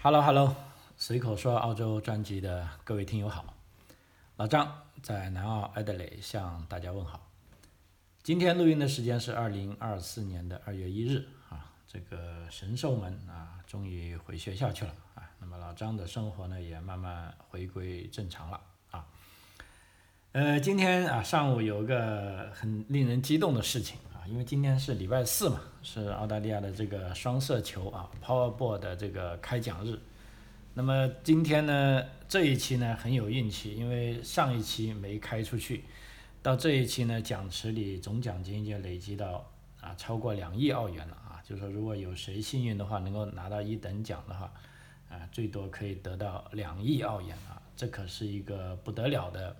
Hello Hello，随口说澳洲专辑的各位听友好，老张在南澳 Adelaide 向大家问好。今天录音的时间是二零二四年的二月一日啊，这个神兽们啊终于回学校去了啊，那么老张的生活呢也慢慢回归正常了啊。呃，今天啊上午有个很令人激动的事情。因为今天是礼拜四嘛，是澳大利亚的这个双色球啊，Powerball 的这个开奖日。那么今天呢，这一期呢很有运气，因为上一期没开出去，到这一期呢，奖池里总奖金就累积到啊超过两亿澳元了啊。就是说，如果有谁幸运的话，能够拿到一等奖的话，啊，最多可以得到两亿澳元啊，这可是一个不得了的，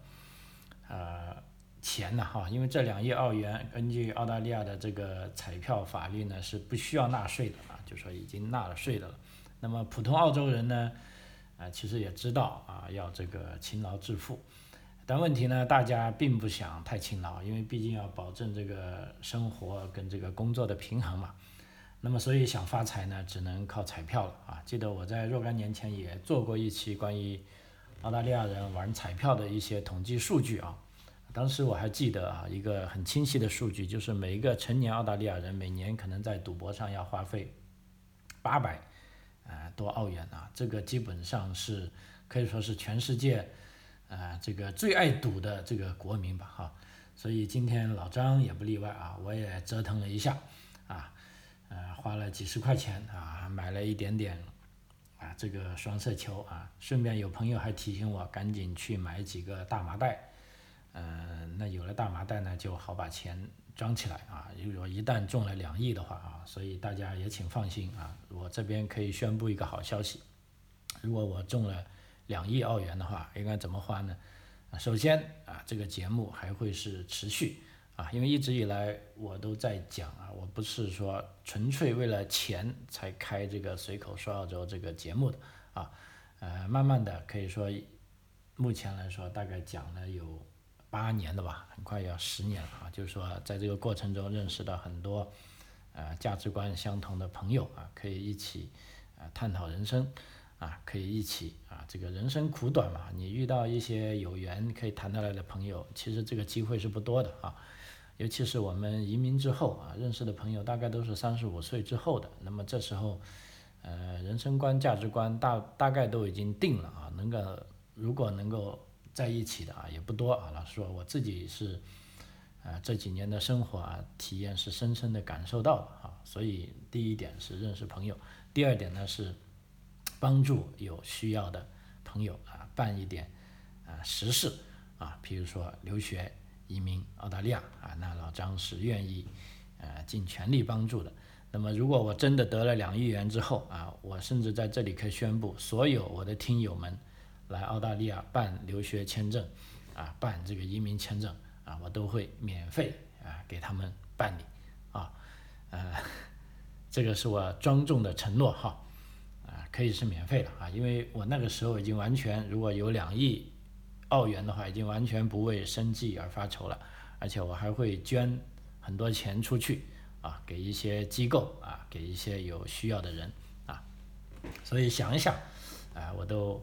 呃。钱呢哈，因为这两亿澳元，根据澳大利亚的这个彩票法律呢，是不需要纳税的啊，就说已经纳了税的了。那么普通澳洲人呢，啊，其实也知道啊，要这个勤劳致富，但问题呢，大家并不想太勤劳，因为毕竟要保证这个生活跟这个工作的平衡嘛。那么所以想发财呢，只能靠彩票了啊。记得我在若干年前也做过一期关于澳大利亚人玩彩票的一些统计数据啊。当时我还记得啊，一个很清晰的数据，就是每一个成年澳大利亚人每年可能在赌博上要花费八百啊多澳元啊，这个基本上是可以说是全世界啊这个最爱赌的这个国民吧哈。所以今天老张也不例外啊，我也折腾了一下啊，呃花了几十块钱啊买了一点点啊这个双色球啊，顺便有朋友还提醒我赶紧去买几个大麻袋。嗯，那有了大麻袋呢，就好把钱装起来啊。如果一旦中了两亿的话啊，所以大家也请放心啊，我这边可以宣布一个好消息。如果我中了两亿澳元的话，应该怎么花呢？首先啊，这个节目还会是持续啊，因为一直以来我都在讲啊，我不是说纯粹为了钱才开这个随口说澳洲这个节目的啊，呃，慢慢的可以说，目前来说大概讲了有。八年的吧，很快要十年了啊！就是说，在这个过程中认识到很多，呃，价值观相同的朋友啊，可以一起啊探讨人生，啊，可以一起啊，这个人生苦短嘛，你遇到一些有缘可以谈得来的朋友，其实这个机会是不多的啊。尤其是我们移民之后啊，认识的朋友大概都是三十五岁之后的，那么这时候，呃，人生观、价值观大大概都已经定了啊，能够如果能够。在一起的啊也不多啊，老实说我自己是，啊这几年的生活啊体验是深深的感受到的啊，所以第一点是认识朋友，第二点呢是帮助有需要的朋友啊办一点啊实事啊，比如说留学、移民澳大利亚啊，那老张是愿意呃尽全力帮助的。那么如果我真的得了两亿元之后啊，我甚至在这里可以宣布，所有我的听友们。来澳大利亚办留学签证，啊，办这个移民签证，啊，我都会免费啊给他们办理，啊，呃，这个是我庄重的承诺哈，啊，可以是免费的啊，因为我那个时候已经完全如果有两亿澳元的话，已经完全不为生计而发愁了，而且我还会捐很多钱出去，啊，给一些机构啊，给一些有需要的人啊，所以想一想，啊，我都。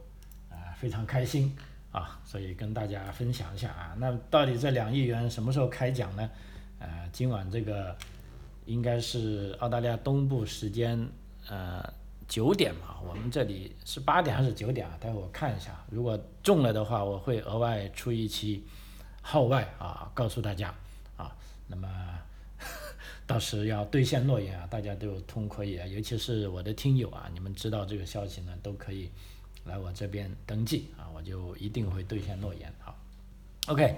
非常开心啊，所以跟大家分享一下啊。那到底这两亿元什么时候开奖呢？呃，今晚这个应该是澳大利亚东部时间呃九点嘛，我们这里是八点还是九点啊？待会我看一下，如果中了的话，我会额外出一期号外啊，告诉大家啊。那么 到时要兑现诺言啊，大家都痛可以啊，尤其是我的听友啊，你们知道这个消息呢，都可以。来我这边登记啊，我就一定会兑现诺言好 OK，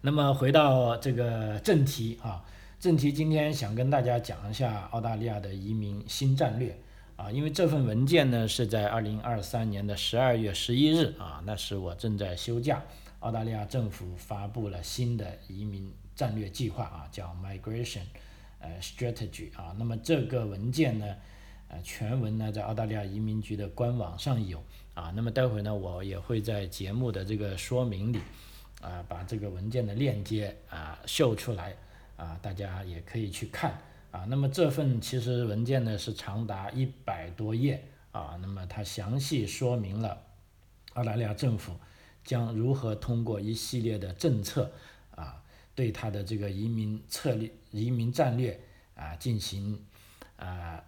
那么回到这个正题啊，正题今天想跟大家讲一下澳大利亚的移民新战略啊，因为这份文件呢是在二零二三年的十二月十一日啊，那时我正在休假，澳大利亚政府发布了新的移民战略计划啊，叫 Migration 呃 Strategy 啊，那么这个文件呢，呃全文呢在澳大利亚移民局的官网上有。啊，那么待会呢，我也会在节目的这个说明里，啊，把这个文件的链接啊秀出来，啊，大家也可以去看，啊，那么这份其实文件呢是长达一百多页，啊，那么它详细说明了澳大利亚政府将如何通过一系列的政策啊，对他的这个移民策略、移民战略啊进行啊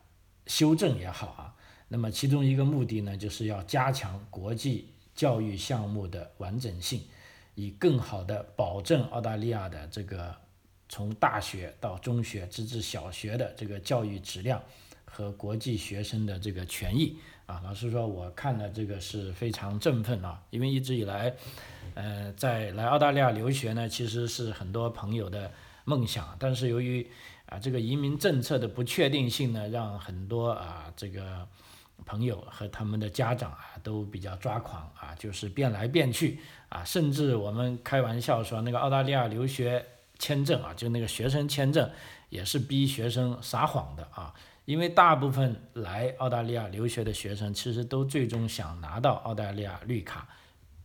修正也好啊。那么其中一个目的呢，就是要加强国际教育项目的完整性，以更好的保证澳大利亚的这个从大学到中学直至小学的这个教育质量和国际学生的这个权益啊。老师说，我看了这个是非常振奋啊，因为一直以来，呃，在来澳大利亚留学呢，其实是很多朋友的梦想，但是由于啊这个移民政策的不确定性呢，让很多啊这个。朋友和他们的家长啊，都比较抓狂啊，就是变来变去啊，甚至我们开玩笑说，那个澳大利亚留学签证啊，就那个学生签证，也是逼学生撒谎的啊，因为大部分来澳大利亚留学的学生，其实都最终想拿到澳大利亚绿卡，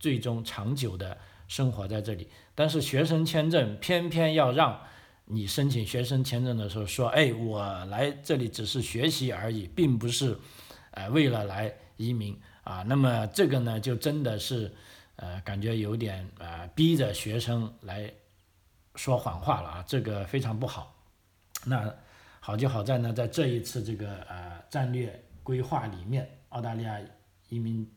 最终长久的生活在这里，但是学生签证偏偏要让你申请学生签证的时候说，哎，我来这里只是学习而已，并不是。呃，为了来移民啊，那么这个呢，就真的是，呃，感觉有点呃，逼着学生来说谎话了啊，这个非常不好。那好就好在呢，在这一次这个呃战略规划里面，澳大利亚移民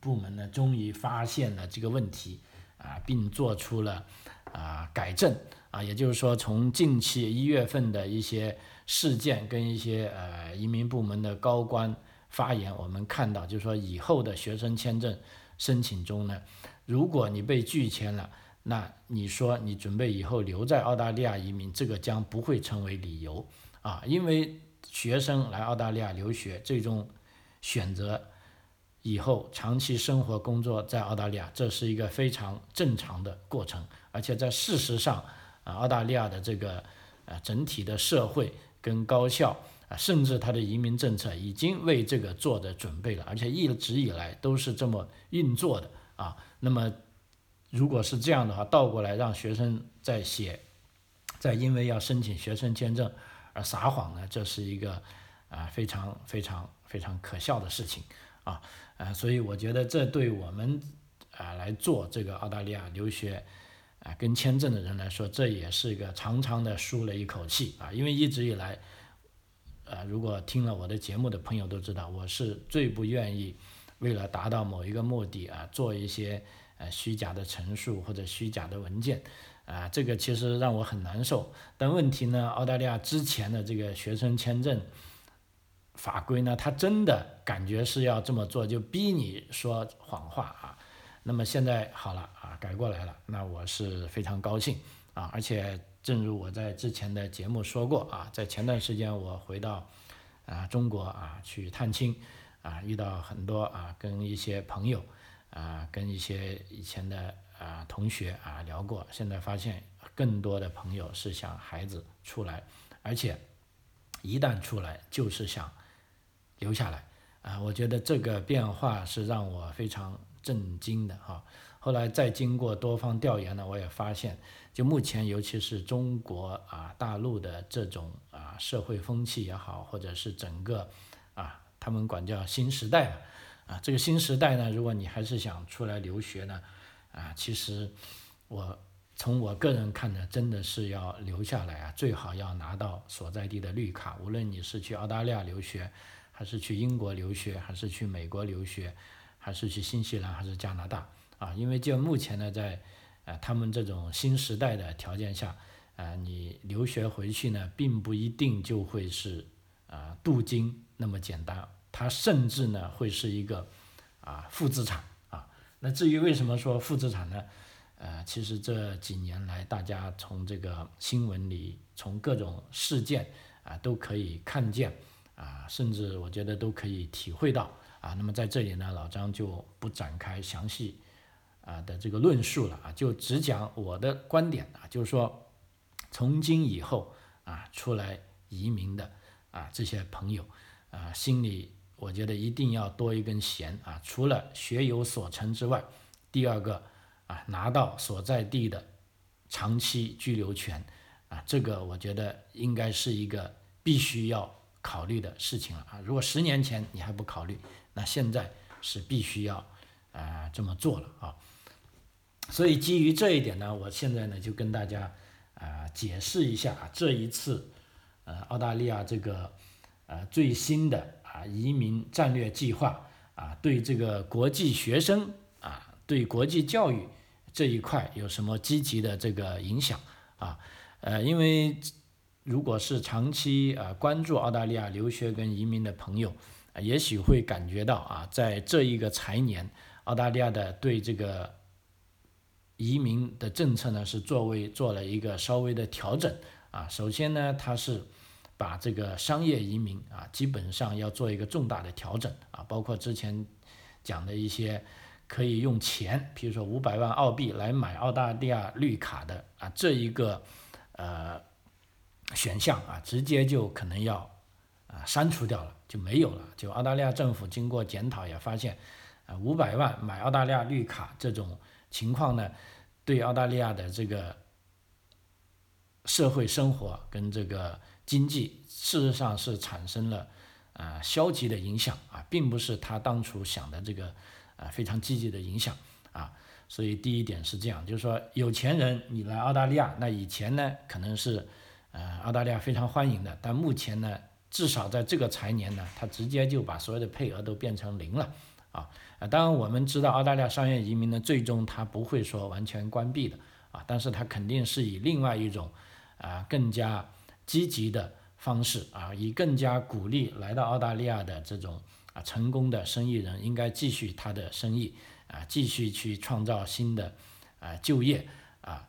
部门呢，终于发现了这个问题啊，并做出了啊改正啊，也就是说，从近期一月份的一些事件跟一些呃移民部门的高官。发言，我们看到就是说，以后的学生签证申请中呢，如果你被拒签了，那你说你准备以后留在澳大利亚移民，这个将不会成为理由啊，因为学生来澳大利亚留学，最终选择以后长期生活工作在澳大利亚，这是一个非常正常的过程，而且在事实上，啊，澳大利亚的这个呃整体的社会跟高校。甚至他的移民政策已经为这个做的准备了，而且一直以来都是这么运作的啊。那么，如果是这样的话，倒过来让学生在写，在因为要申请学生签证而撒谎呢，这是一个啊非常非常非常可笑的事情啊啊。所以我觉得这对我们啊来做这个澳大利亚留学啊跟签证的人来说，这也是一个长长的舒了一口气啊，因为一直以来。呃，如果听了我的节目的朋友都知道，我是最不愿意为了达到某一个目的啊，做一些呃虚假的陈述或者虚假的文件，啊，这个其实让我很难受。但问题呢，澳大利亚之前的这个学生签证法规呢，他真的感觉是要这么做，就逼你说谎话啊。那么现在好了啊，改过来了，那我是非常高兴啊，而且。正如我在之前的节目说过啊，在前段时间我回到啊中国啊去探亲啊，遇到很多啊跟一些朋友啊跟一些以前的啊同学啊聊过，现在发现更多的朋友是想孩子出来，而且一旦出来就是想留下来啊，我觉得这个变化是让我非常震惊的哈。后来再经过多方调研呢，我也发现。就目前，尤其是中国啊大陆的这种啊社会风气也好，或者是整个啊他们管叫新时代嘛，啊这个新时代呢，如果你还是想出来留学呢，啊其实我从我个人看呢，真的是要留下来啊，最好要拿到所在地的绿卡，无论你是去澳大利亚留学，还是去英国留学，还是去美国留学，还是去新西兰，还是加拿大啊，因为就目前呢在。啊，他们这种新时代的条件下，啊，你留学回去呢，并不一定就会是啊镀金那么简单，它甚至呢会是一个啊负资产啊。那至于为什么说负资产呢？呃，其实这几年来，大家从这个新闻里，从各种事件啊，都可以看见啊，甚至我觉得都可以体会到啊。那么在这里呢，老张就不展开详细。啊的这个论述了啊，就只讲我的观点啊，就是说，从今以后啊，出来移民的啊这些朋友啊，心里我觉得一定要多一根弦啊，除了学有所成之外，第二个啊，拿到所在地的长期居留权啊，这个我觉得应该是一个必须要考虑的事情了啊。如果十年前你还不考虑，那现在是必须要啊这么做了啊。所以基于这一点呢，我现在呢就跟大家啊解释一下这一次呃澳大利亚这个呃最新的啊移民战略计划啊对这个国际学生啊对国际教育这一块有什么积极的这个影响啊呃因为如果是长期啊关注澳大利亚留学跟移民的朋友也许会感觉到啊在这一个财年澳大利亚的对这个移民的政策呢是作为做了一个稍微的调整啊，首先呢，它是把这个商业移民啊基本上要做一个重大的调整啊，包括之前讲的一些可以用钱，比如说五百万澳币来买澳大利亚绿卡的啊这一个呃选项啊，直接就可能要啊删除掉了，就没有了。就澳大利亚政府经过检讨也发现，啊五百万买澳大利亚绿卡这种情况呢。对澳大利亚的这个社会生活跟这个经济，事实上是产生了啊消极的影响啊，并不是他当初想的这个啊非常积极的影响啊。所以第一点是这样，就是说有钱人你来澳大利亚，那以前呢可能是呃澳大利亚非常欢迎的，但目前呢至少在这个财年呢，他直接就把所有的配额都变成零了。啊，啊，当然我们知道澳大利亚商业移民呢，最终它不会说完全关闭的啊，但是它肯定是以另外一种啊更加积极的方式啊，以更加鼓励来到澳大利亚的这种啊成功的生意人应该继续他的生意啊，继续去创造新的啊就业啊，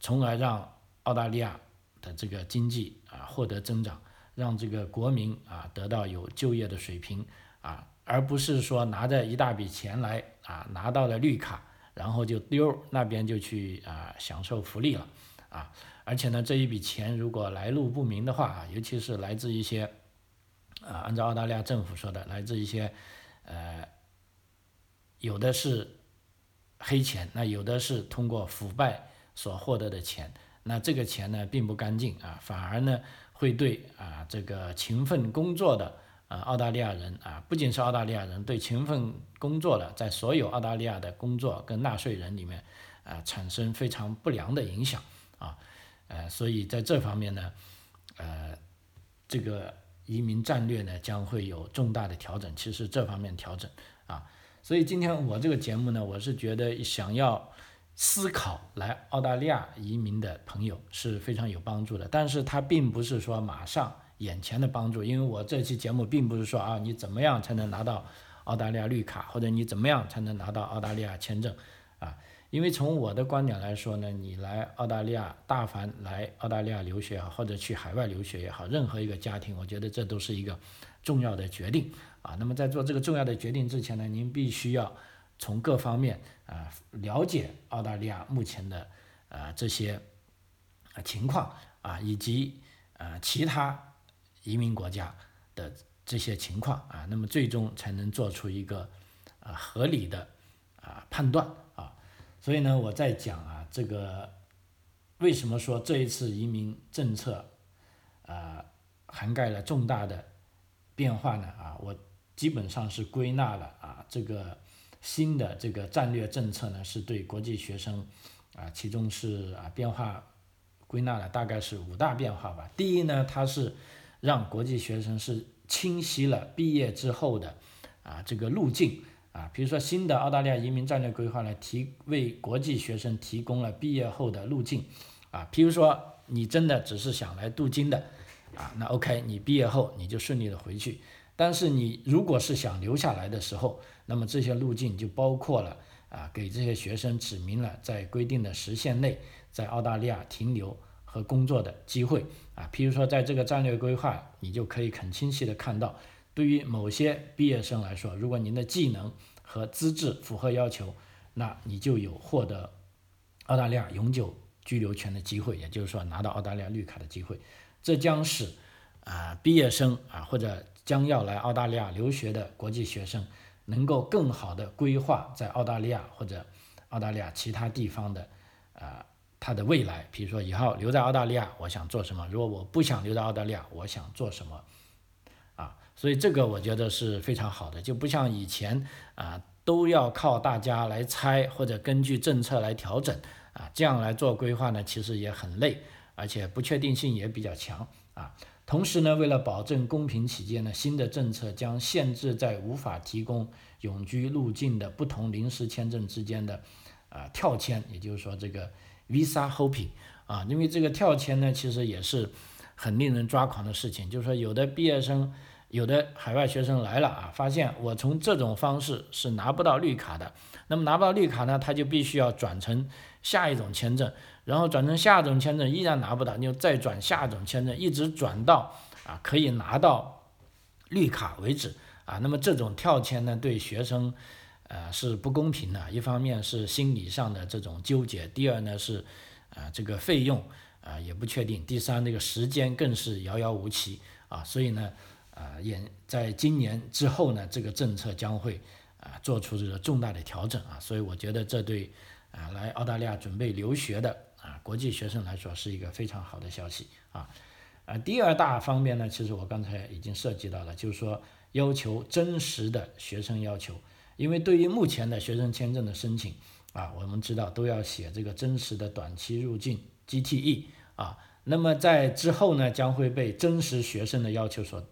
从而让澳大利亚的这个经济啊获得增长，让这个国民啊得到有就业的水平啊。而不是说拿着一大笔钱来啊，拿到了绿卡，然后就丢那边就去啊享受福利了啊！而且呢，这一笔钱如果来路不明的话啊，尤其是来自一些啊，按照澳大利亚政府说的，来自一些呃，有的是黑钱，那有的是通过腐败所获得的钱，那这个钱呢并不干净啊，反而呢会对啊这个勤奋工作的。啊，澳大利亚人啊，不仅是澳大利亚人，对勤奋工作的，在所有澳大利亚的工作跟纳税人里面，啊，产生非常不良的影响啊，呃，所以在这方面呢，呃，这个移民战略呢将会有重大的调整，其实这方面调整啊，所以今天我这个节目呢，我是觉得想要思考来澳大利亚移民的朋友是非常有帮助的，但是它并不是说马上。眼前的帮助，因为我这期节目并不是说啊，你怎么样才能拿到澳大利亚绿卡，或者你怎么样才能拿到澳大利亚签证，啊，因为从我的观点来说呢，你来澳大利亚，大凡来澳大利亚留学也好或者去海外留学也好，任何一个家庭，我觉得这都是一个重要的决定，啊，那么在做这个重要的决定之前呢，您必须要从各方面啊了解澳大利亚目前的啊这些啊情况啊，以及啊其他。移民国家的这些情况啊，那么最终才能做出一个啊合理的啊判断啊。所以呢，我在讲啊，这个为什么说这一次移民政策啊涵盖了重大的变化呢？啊，我基本上是归纳了啊，这个新的这个战略政策呢，是对国际学生啊，其中是啊变化归纳了大概是五大变化吧。第一呢，它是让国际学生是清晰了毕业之后的啊这个路径啊，比如说新的澳大利亚移民战略规划呢，提为国际学生提供了毕业后的路径啊，比如说你真的只是想来镀金的啊，那 OK，你毕业后你就顺利的回去，但是你如果是想留下来的时候，那么这些路径就包括了啊，给这些学生指明了在规定的时限内在澳大利亚停留。和工作的机会啊，譬如说，在这个战略规划，你就可以很清晰的看到，对于某些毕业生来说，如果您的技能和资质符合要求，那你就有获得澳大利亚永久居留权的机会，也就是说拿到澳大利亚绿卡的机会。这将使啊毕业生啊或者将要来澳大利亚留学的国际学生，能够更好的规划在澳大利亚或者澳大利亚其他地方的啊。他的未来，比如说以后留在澳大利亚，我想做什么？如果我不想留在澳大利亚，我想做什么？啊所以这个我觉得是非常好的，就不像以前啊都要靠大家来猜或者根据政策来调整啊，这样来做规划呢，其实也很累，而且不确定性也比较强啊。同时呢，为了保证公平起见呢，新的政策将限制在无法提供永居路径的不同临时签证之间的啊跳签，也就是说这个 visa hopping 啊，因为这个跳签呢，其实也是很令人抓狂的事情，就是说有的毕业生，有的海外学生来了啊，发现我从这种方式是拿不到绿卡的，那么拿不到绿卡呢，他就必须要转成下一种签证。然后转成下一种签证依然拿不到，你就再转下一种签证，一直转到啊可以拿到绿卡为止啊。那么这种跳签呢，对学生呃是不公平的。一方面是心理上的这种纠结，第二呢是啊这个费用啊也不确定，第三这个时间更是遥遥无期啊。所以呢啊也在今年之后呢，这个政策将会啊做出这个重大的调整啊。所以我觉得这对啊来澳大利亚准备留学的。啊，国际学生来说是一个非常好的消息啊。呃，第二大方面呢，其实我刚才已经涉及到了，就是说要求真实的学生要求，因为对于目前的学生签证的申请啊，我们知道都要写这个真实的短期入境 GTE 啊，那么在之后呢，将会被真实学生的要求所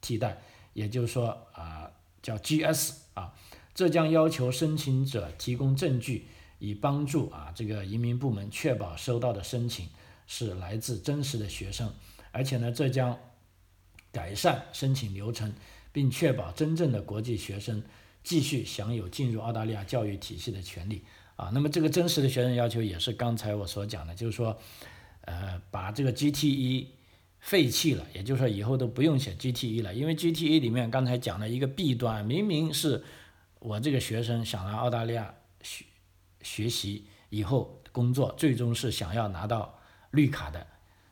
替代，也就是说啊，叫 GS 啊，这将要求申请者提供证据。以帮助啊这个移民部门确保收到的申请是来自真实的学生，而且呢这将改善申请流程，并确保真正的国际学生继续享有进入澳大利亚教育体系的权利啊。那么这个真实的学生要求也是刚才我所讲的，就是说，呃把这个 GTE 废弃了，也就是说以后都不用写 GTE 了，因为 GTE 里面刚才讲了一个弊端，明明是我这个学生想来澳大利亚学。学习以后工作，最终是想要拿到绿卡的，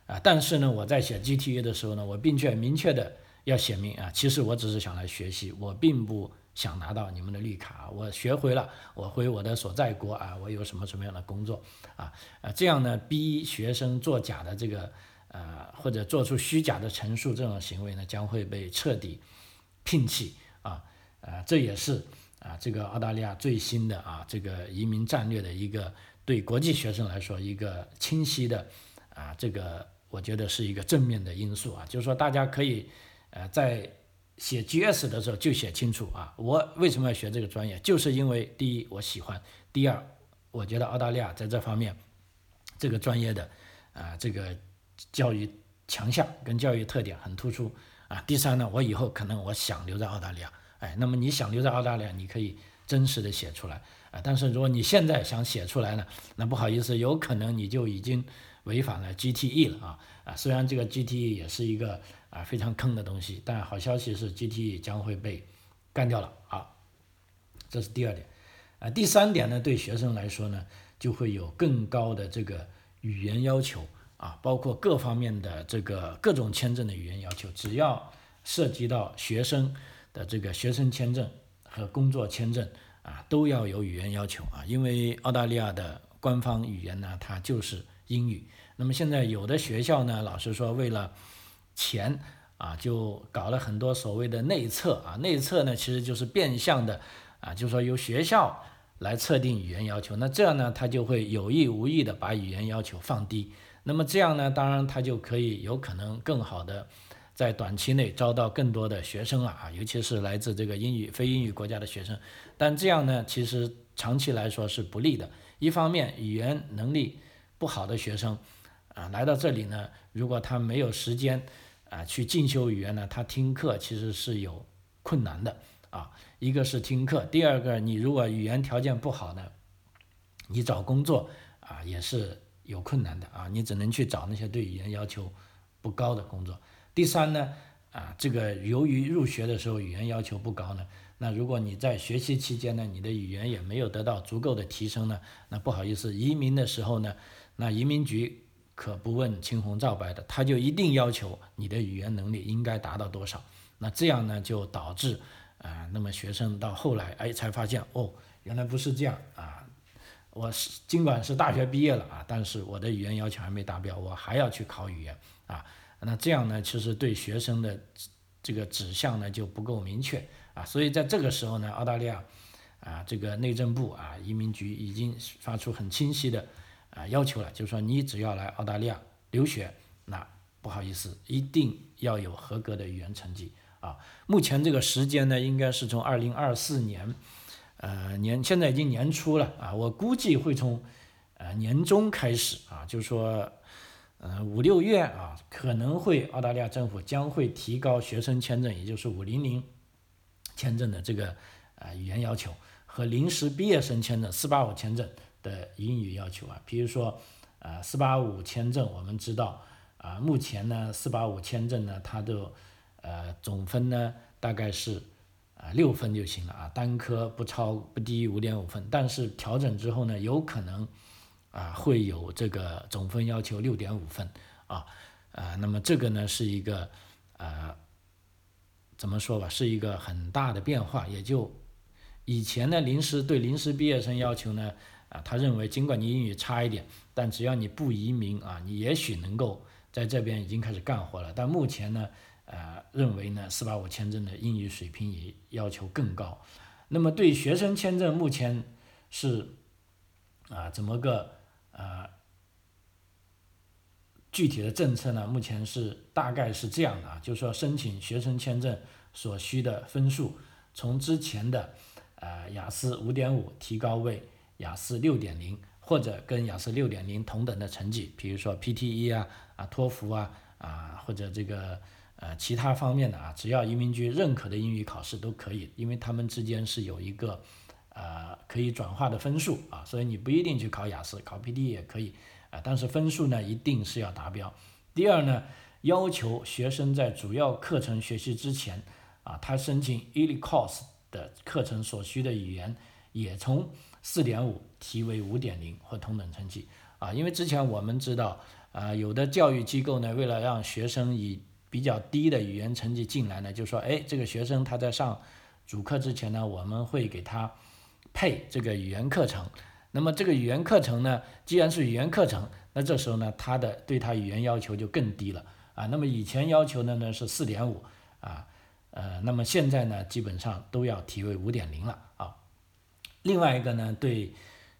啊，但是呢，我在写 GTA 的时候呢，我并且明确的要写明啊，其实我只是想来学习，我并不想拿到你们的绿卡，我学会了，我回我的所在国啊，我有什么什么样的工作啊，啊，这样呢，逼学生作假的这个呃，或者做出虚假的陈述这种行为呢，将会被彻底摒弃啊，啊，这也是。啊，这个澳大利亚最新的啊，这个移民战略的一个对国际学生来说一个清晰的啊，这个我觉得是一个正面的因素啊，就是说大家可以呃在写 GS 的时候就写清楚啊，我为什么要学这个专业，就是因为第一我喜欢，第二我觉得澳大利亚在这方面这个专业的啊这个教育强项跟教育特点很突出啊，第三呢，我以后可能我想留在澳大利亚。哎，那么你想留在澳大利亚，你可以真实的写出来啊。但是如果你现在想写出来呢，那不好意思，有可能你就已经违反了 GTE 了啊啊！虽然这个 GTE 也是一个啊非常坑的东西，但好消息是 GTE 将会被干掉了啊。这是第二点啊。第三点呢，对学生来说呢，就会有更高的这个语言要求啊，包括各方面的这个各种签证的语言要求，只要涉及到学生。的这个学生签证和工作签证啊，都要有语言要求啊，因为澳大利亚的官方语言呢，它就是英语。那么现在有的学校呢，老师说为了钱啊，就搞了很多所谓的内测啊，内测呢其实就是变相的啊，就是说由学校来测定语言要求。那这样呢，他就会有意无意的把语言要求放低。那么这样呢，当然他就可以有可能更好的。在短期内招到更多的学生啊，尤其是来自这个英语非英语国家的学生，但这样呢，其实长期来说是不利的。一方面，语言能力不好的学生啊，来到这里呢，如果他没有时间啊去进修语言呢，他听课其实是有困难的啊。一个是听课，第二个你如果语言条件不好呢，你找工作啊也是有困难的啊，你只能去找那些对语言要求不高的工作。第三呢，啊，这个由于入学的时候语言要求不高呢，那如果你在学习期间呢，你的语言也没有得到足够的提升呢，那不好意思，移民的时候呢，那移民局可不问青红皂白的，他就一定要求你的语言能力应该达到多少，那这样呢就导致啊，那么学生到后来哎才发现哦，原来不是这样啊，我是尽管是大学毕业了啊，但是我的语言要求还没达标，我还要去考语言啊。那这样呢，其实对学生的这个指向呢就不够明确啊，所以在这个时候呢，澳大利亚啊这个内政部啊移民局已经发出很清晰的啊要求了，就是说你只要来澳大利亚留学，那不好意思，一定要有合格的语言成绩啊。目前这个时间呢，应该是从二零二四年呃年，现在已经年初了啊，我估计会从呃年中开始啊，就是说。嗯，五六月啊，可能会澳大利亚政府将会提高学生签证，也就是五零零签证的这个呃语言要求和临时毕业生签证四八五签证的英语要求啊。比如说，呃，四八五签证，我们知道啊，目前呢，四八五签证呢，它的呃总分呢大概是啊六分就行了啊，单科不超不低于五点五分，但是调整之后呢，有可能。啊，会有这个总分要求六点五分啊，呃，那么这个呢是一个呃，怎么说吧，是一个很大的变化。也就以前呢，临时对临时毕业生要求呢，啊，他认为尽管你英语差一点，但只要你不移民啊，你也许能够在这边已经开始干活了。但目前呢，呃，认为呢，四八五签证的英语水平也要求更高。那么对学生签证目前是啊，怎么个？呃，具体的政策呢，目前是大概是这样的啊，就是说申请学生签证所需的分数，从之前的呃雅思五点五提高为雅思六点零，或者跟雅思六点零同等的成绩，比如说 PTE 啊啊托福啊啊或者这个呃其他方面的啊，只要移民局认可的英语考试都可以，因为他们之间是有一个。呃，可以转化的分数啊，所以你不一定去考雅思，考 P D 也可以啊，但是分数呢一定是要达标。第二呢，要求学生在主要课程学习之前啊，他申请 Elite Course 的课程所需的语言也从四点五提为五点零或同等成绩啊，因为之前我们知道啊，有的教育机构呢，为了让学生以比较低的语言成绩进来呢，就说哎，这个学生他在上主课之前呢，我们会给他。配这个语言课程，那么这个语言课程呢，既然是语言课程，那这时候呢，他的对他语言要求就更低了啊。那么以前要求的呢是四点五啊，呃，那么现在呢，基本上都要提为五点零了。另外一个呢，对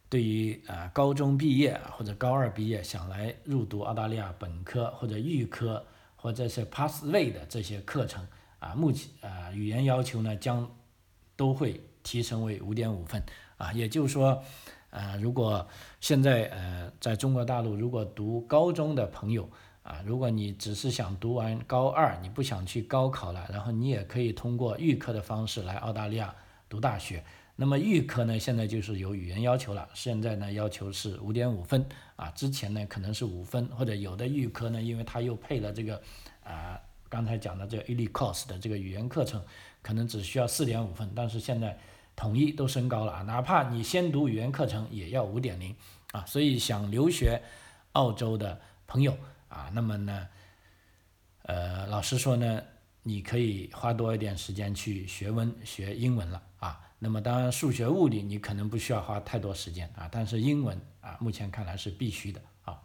对于啊高中毕业或者高二毕业想来入读澳大利亚本科或者预科或者是 Pathway 的这些课程啊，目前啊语言要求呢将都会。提升为五点五分啊，也就是说，呃，如果现在呃在中国大陆如果读高中的朋友啊，如果你只是想读完高二，你不想去高考了，然后你也可以通过预科的方式来澳大利亚读大学。那么预科呢，现在就是有语言要求了，现在呢要求是五点五分啊，之前呢可能是五分，或者有的预科呢，因为它又配了这个啊刚才讲的这个 Elite Course 的这个语言课程，可能只需要四点五分，但是现在。统一都升高了啊，哪怕你先读语言课程也要五点零啊，所以想留学澳洲的朋友啊，那么呢，呃，老实说呢，你可以花多一点时间去学文学英文了啊。那么当然数学物理你可能不需要花太多时间啊，但是英文啊，目前看来是必须的啊。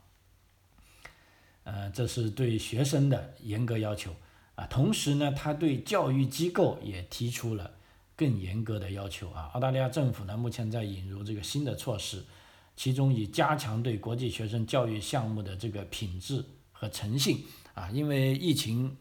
呃，这是对学生的严格要求啊，同时呢，他对教育机构也提出了。更严格的要求啊！澳大利亚政府呢，目前在引入这个新的措施，其中以加强对国际学生教育项目的这个品质和诚信啊，因为疫情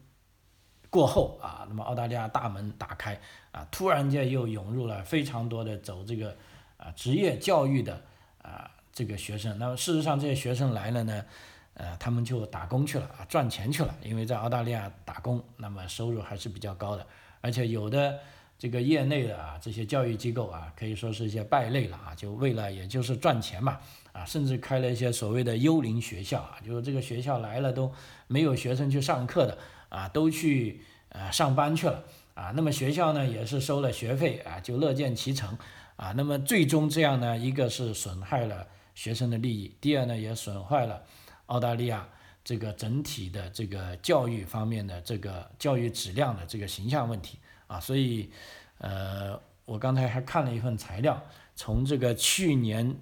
过后啊，那么澳大利亚大门打开啊，突然间又涌入了非常多的走这个啊职业教育的啊这个学生。那么事实上，这些学生来了呢，呃，他们就打工去了啊，赚钱去了，因为在澳大利亚打工，那么收入还是比较高的，而且有的。这个业内的啊，这些教育机构啊，可以说是一些败类了啊，就为了也就是赚钱嘛，啊，甚至开了一些所谓的幽灵学校啊，就是这个学校来了都没有学生去上课的啊，都去呃上班去了啊，那么学校呢也是收了学费啊，就乐见其成啊，那么最终这样呢，一个是损害了学生的利益，第二呢也损坏了澳大利亚这个整体的这个教育方面的这个教育质量的这个形象问题。啊，所以，呃，我刚才还看了一份材料，从这个去年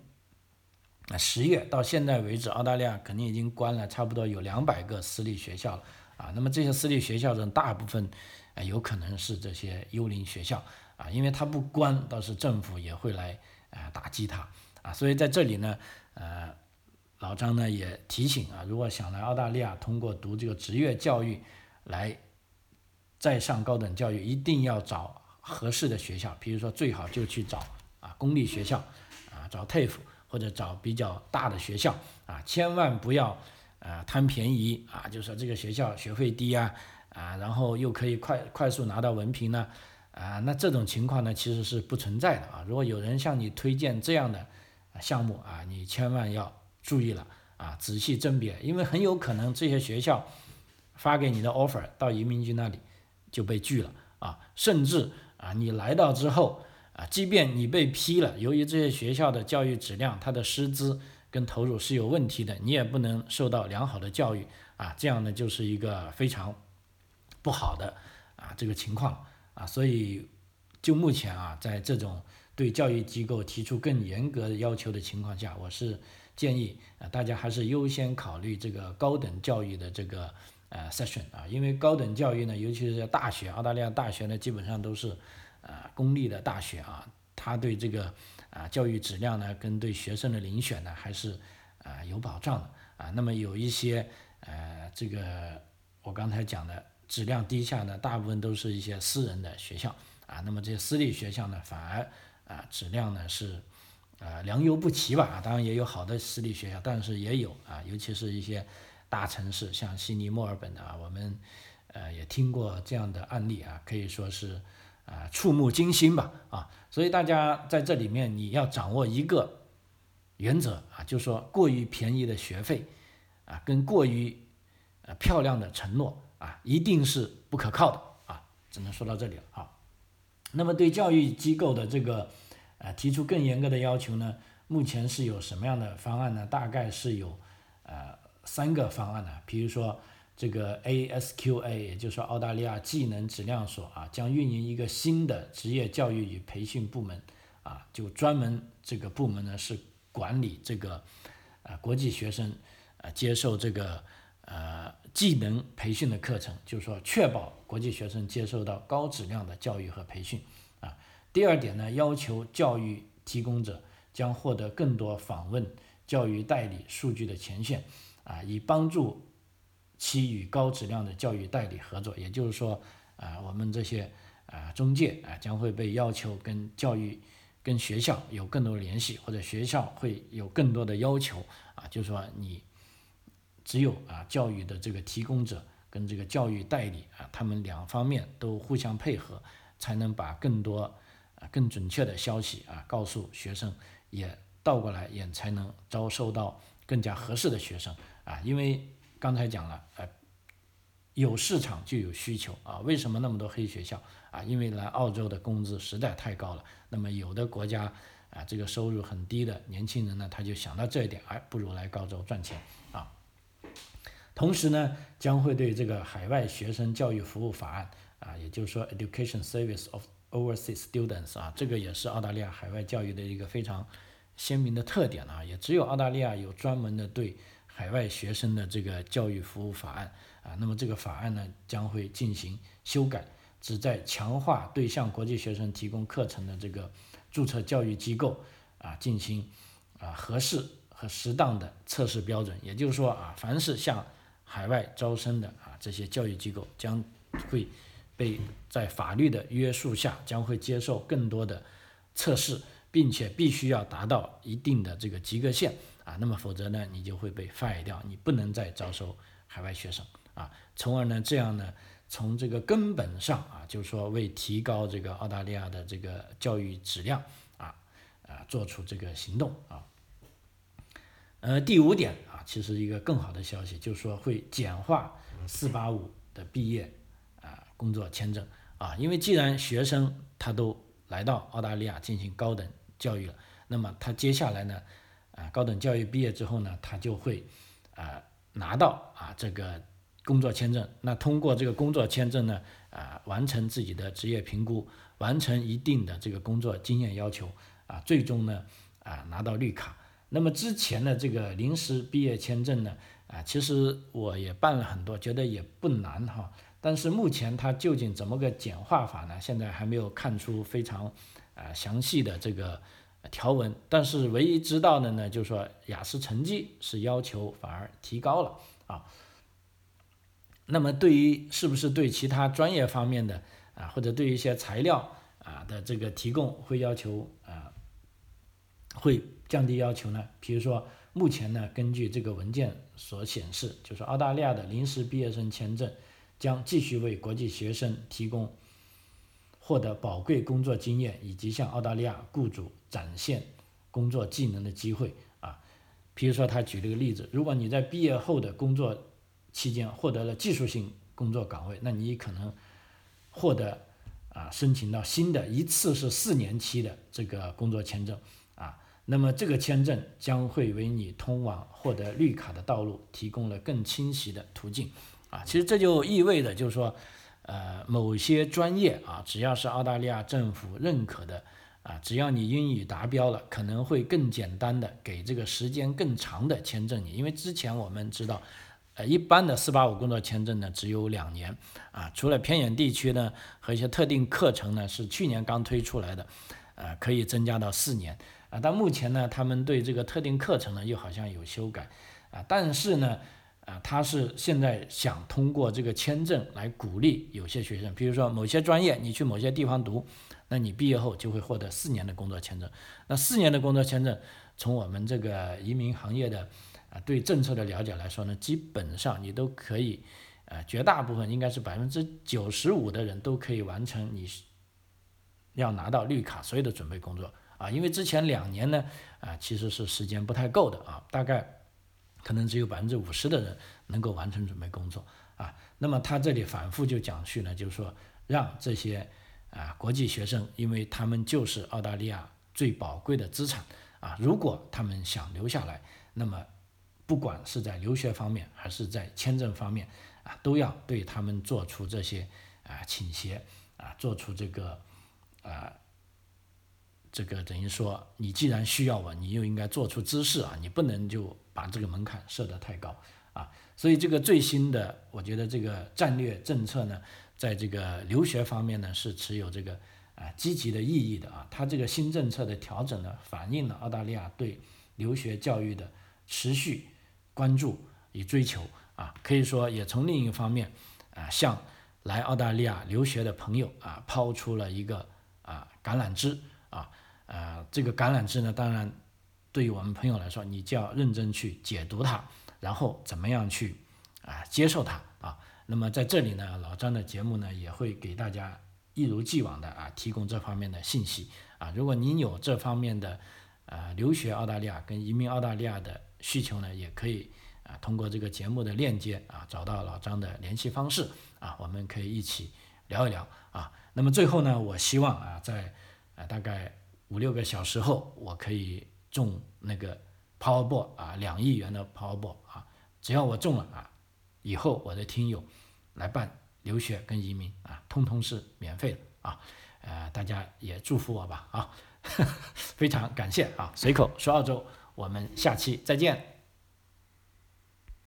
十月到现在为止，澳大利亚肯定已经关了差不多有两百个私立学校了啊。那么这些私立学校中，大部分呃，有可能是这些幽灵学校啊，因为它不关，倒是政府也会来啊打击它啊，所以在这里呢，呃，老张呢也提醒啊，如果想来澳大利亚通过读这个职业教育来再上高等教育，一定要找合适的学校，比如说最好就去找啊公立学校啊，找 TAFE 或者找比较大的学校啊，千万不要啊贪便宜啊，就说这个学校学费低啊。啊，然后又可以快快速拿到文凭呢，啊，那这种情况呢其实是不存在的啊。如果有人向你推荐这样的项目啊，你千万要注意了啊，仔细甄别，因为很有可能这些学校发给你的 offer 到移民局那里就被拒了啊，甚至啊你来到之后啊，即便你被批了，由于这些学校的教育质量、它的师资跟投入是有问题的，你也不能受到良好的教育啊，这样呢就是一个非常。不好的啊，这个情况啊，所以就目前啊，在这种对教育机构提出更严格的要求的情况下，我是建议啊，大家还是优先考虑这个高等教育的这个呃 session 啊，因为高等教育呢，尤其是在大学，澳大利亚大学呢，基本上都是呃公立的大学啊，它对这个啊教育质量呢，跟对学生的遴选呢，还是啊有保障的啊。那么有一些呃这个我刚才讲的。质量低下呢，大部分都是一些私人的学校啊，那么这些私立学校呢，反而啊质量呢是啊良莠不齐吧啊，当然也有好的私立学校，但是也有啊，尤其是一些大城市，像悉尼、墨尔本的啊，我们呃也听过这样的案例啊，可以说是啊触目惊心吧啊，所以大家在这里面你要掌握一个原则啊，就是说过于便宜的学费啊，跟过于呃漂亮的承诺。啊，一定是不可靠的啊，只能说到这里了啊。那么对教育机构的这个呃提出更严格的要求呢，目前是有什么样的方案呢？大概是有呃三个方案呢。比如说这个 ASQA，也就是说澳大利亚技能质量所啊，将运营一个新的职业教育与培训部门啊，就专门这个部门呢是管理这个呃国际学生呃接受这个呃。技能培训的课程，就是说确保国际学生接受到高质量的教育和培训啊。第二点呢，要求教育提供者将获得更多访问教育代理数据的权限啊，以帮助其与高质量的教育代理合作。也就是说啊，我们这些啊中介啊将会被要求跟教育、跟学校有更多联系，或者学校会有更多的要求啊，就是说你。只有啊，教育的这个提供者跟这个教育代理啊，他们两方面都互相配合，才能把更多啊更准确的消息啊告诉学生，也倒过来也才能招收到更加合适的学生啊。因为刚才讲了，呃，有市场就有需求啊。为什么那么多黑学校啊？因为来澳洲的工资实在太高了。那么有的国家啊，这个收入很低的年轻人呢，他就想到这一点，哎，不如来澳洲赚钱啊。同时呢，将会对这个海外学生教育服务法案啊，也就是说 Education Service of Overseas Students 啊，这个也是澳大利亚海外教育的一个非常鲜明的特点啊，也只有澳大利亚有专门的对海外学生的这个教育服务法案啊。那么这个法案呢，将会进行修改，旨在强化对向国际学生提供课程的这个注册教育机构啊进行啊合适和适当的测试标准。也就是说啊，凡是向海外招生的啊，这些教育机构将会被在法律的约束下，将会接受更多的测试，并且必须要达到一定的这个及格线啊，那么否则呢，你就会被 fire 掉，你不能再招收海外学生啊，从而呢，这样呢，从这个根本上啊，就是说为提高这个澳大利亚的这个教育质量啊啊，做出这个行动啊。呃，第五点啊，其实一个更好的消息就是说会简化四八五的毕业啊工作签证啊，因为既然学生他都来到澳大利亚进行高等教育了，那么他接下来呢啊高等教育毕业之后呢，他就会啊拿到啊这个工作签证，那通过这个工作签证呢啊完成自己的职业评估，完成一定的这个工作经验要求啊，最终呢啊拿到绿卡。那么之前的这个临时毕业签证呢，啊，其实我也办了很多，觉得也不难哈。但是目前它究竟怎么个简化法呢？现在还没有看出非常啊详细的这个条文。但是唯一知道的呢，就是说雅思成绩是要求反而提高了啊。那么对于是不是对其他专业方面的啊，或者对一些材料啊的这个提供会要求啊，会降低要求呢？比如说目前呢，根据这个文件所显示，就是澳大利亚的临时毕业生签证将继续为国际学生提供获得宝贵工作经验以及向澳大利亚雇主展现工作技能的机会啊。比如说他举了个例子，如果你在毕业后的工作期间获得了技术性工作岗位，那你可能获得啊申请到新的一次是四年期的这个工作签证啊，那么这个签证将会为你通往获得绿卡的道路提供了更清晰的途径啊。其实这就意味着就是说，呃，某些专业啊，只要是澳大利亚政府认可的啊，只要你英语达标了，可能会更简单的给这个时间更长的签证你，因为之前我们知道。呃，一般的四八五工作签证呢，只有两年啊。除了偏远地区呢和一些特定课程呢，是去年刚推出来的，呃，可以增加到四年啊。但目前呢，他们对这个特定课程呢又好像有修改啊。但是呢，啊，他是现在想通过这个签证来鼓励有些学生，比如说某些专业你去某些地方读，那你毕业后就会获得四年的工作签证。那四年的工作签证，从我们这个移民行业的。啊，对政策的了解来说呢，基本上你都可以，呃，绝大部分应该是百分之九十五的人都可以完成你要拿到绿卡所有的准备工作啊，因为之前两年呢，啊，其实是时间不太够的啊，大概可能只有百分之五十的人能够完成准备工作啊。那么他这里反复就讲述呢，就是说让这些啊国际学生，因为他们就是澳大利亚最宝贵的资产啊，如果他们想留下来，那么。不管是在留学方面还是在签证方面啊，都要对他们做出这些啊倾斜啊，做出这个啊这个等于说，你既然需要我，你又应该做出姿势啊，你不能就把这个门槛设得太高啊。所以这个最新的，我觉得这个战略政策呢，在这个留学方面呢，是持有这个啊积极的意义的啊。它这个新政策的调整呢，反映了澳大利亚对留学教育的持续。关注与追求啊，可以说也从另一方面啊，向来澳大利亚留学的朋友啊，抛出了一个啊橄榄枝啊，呃，这个橄榄枝呢，当然对于我们朋友来说，你就要认真去解读它，然后怎么样去啊接受它啊。那么在这里呢，老张的节目呢，也会给大家一如既往的啊提供这方面的信息啊。如果您有这方面的啊留学澳大利亚跟移民澳大利亚的。需求呢，也可以啊通过这个节目的链接啊找到老张的联系方式啊，我们可以一起聊一聊啊。那么最后呢，我希望啊在啊大概五六个小时后，我可以中那个 Powerball 啊两亿元的 Powerball 啊，只要我中了啊，以后我的听友来办留学跟移民啊，通通是免费的啊。呃，大家也祝福我吧啊，非常感谢啊，随口说澳洲。我们下期再见。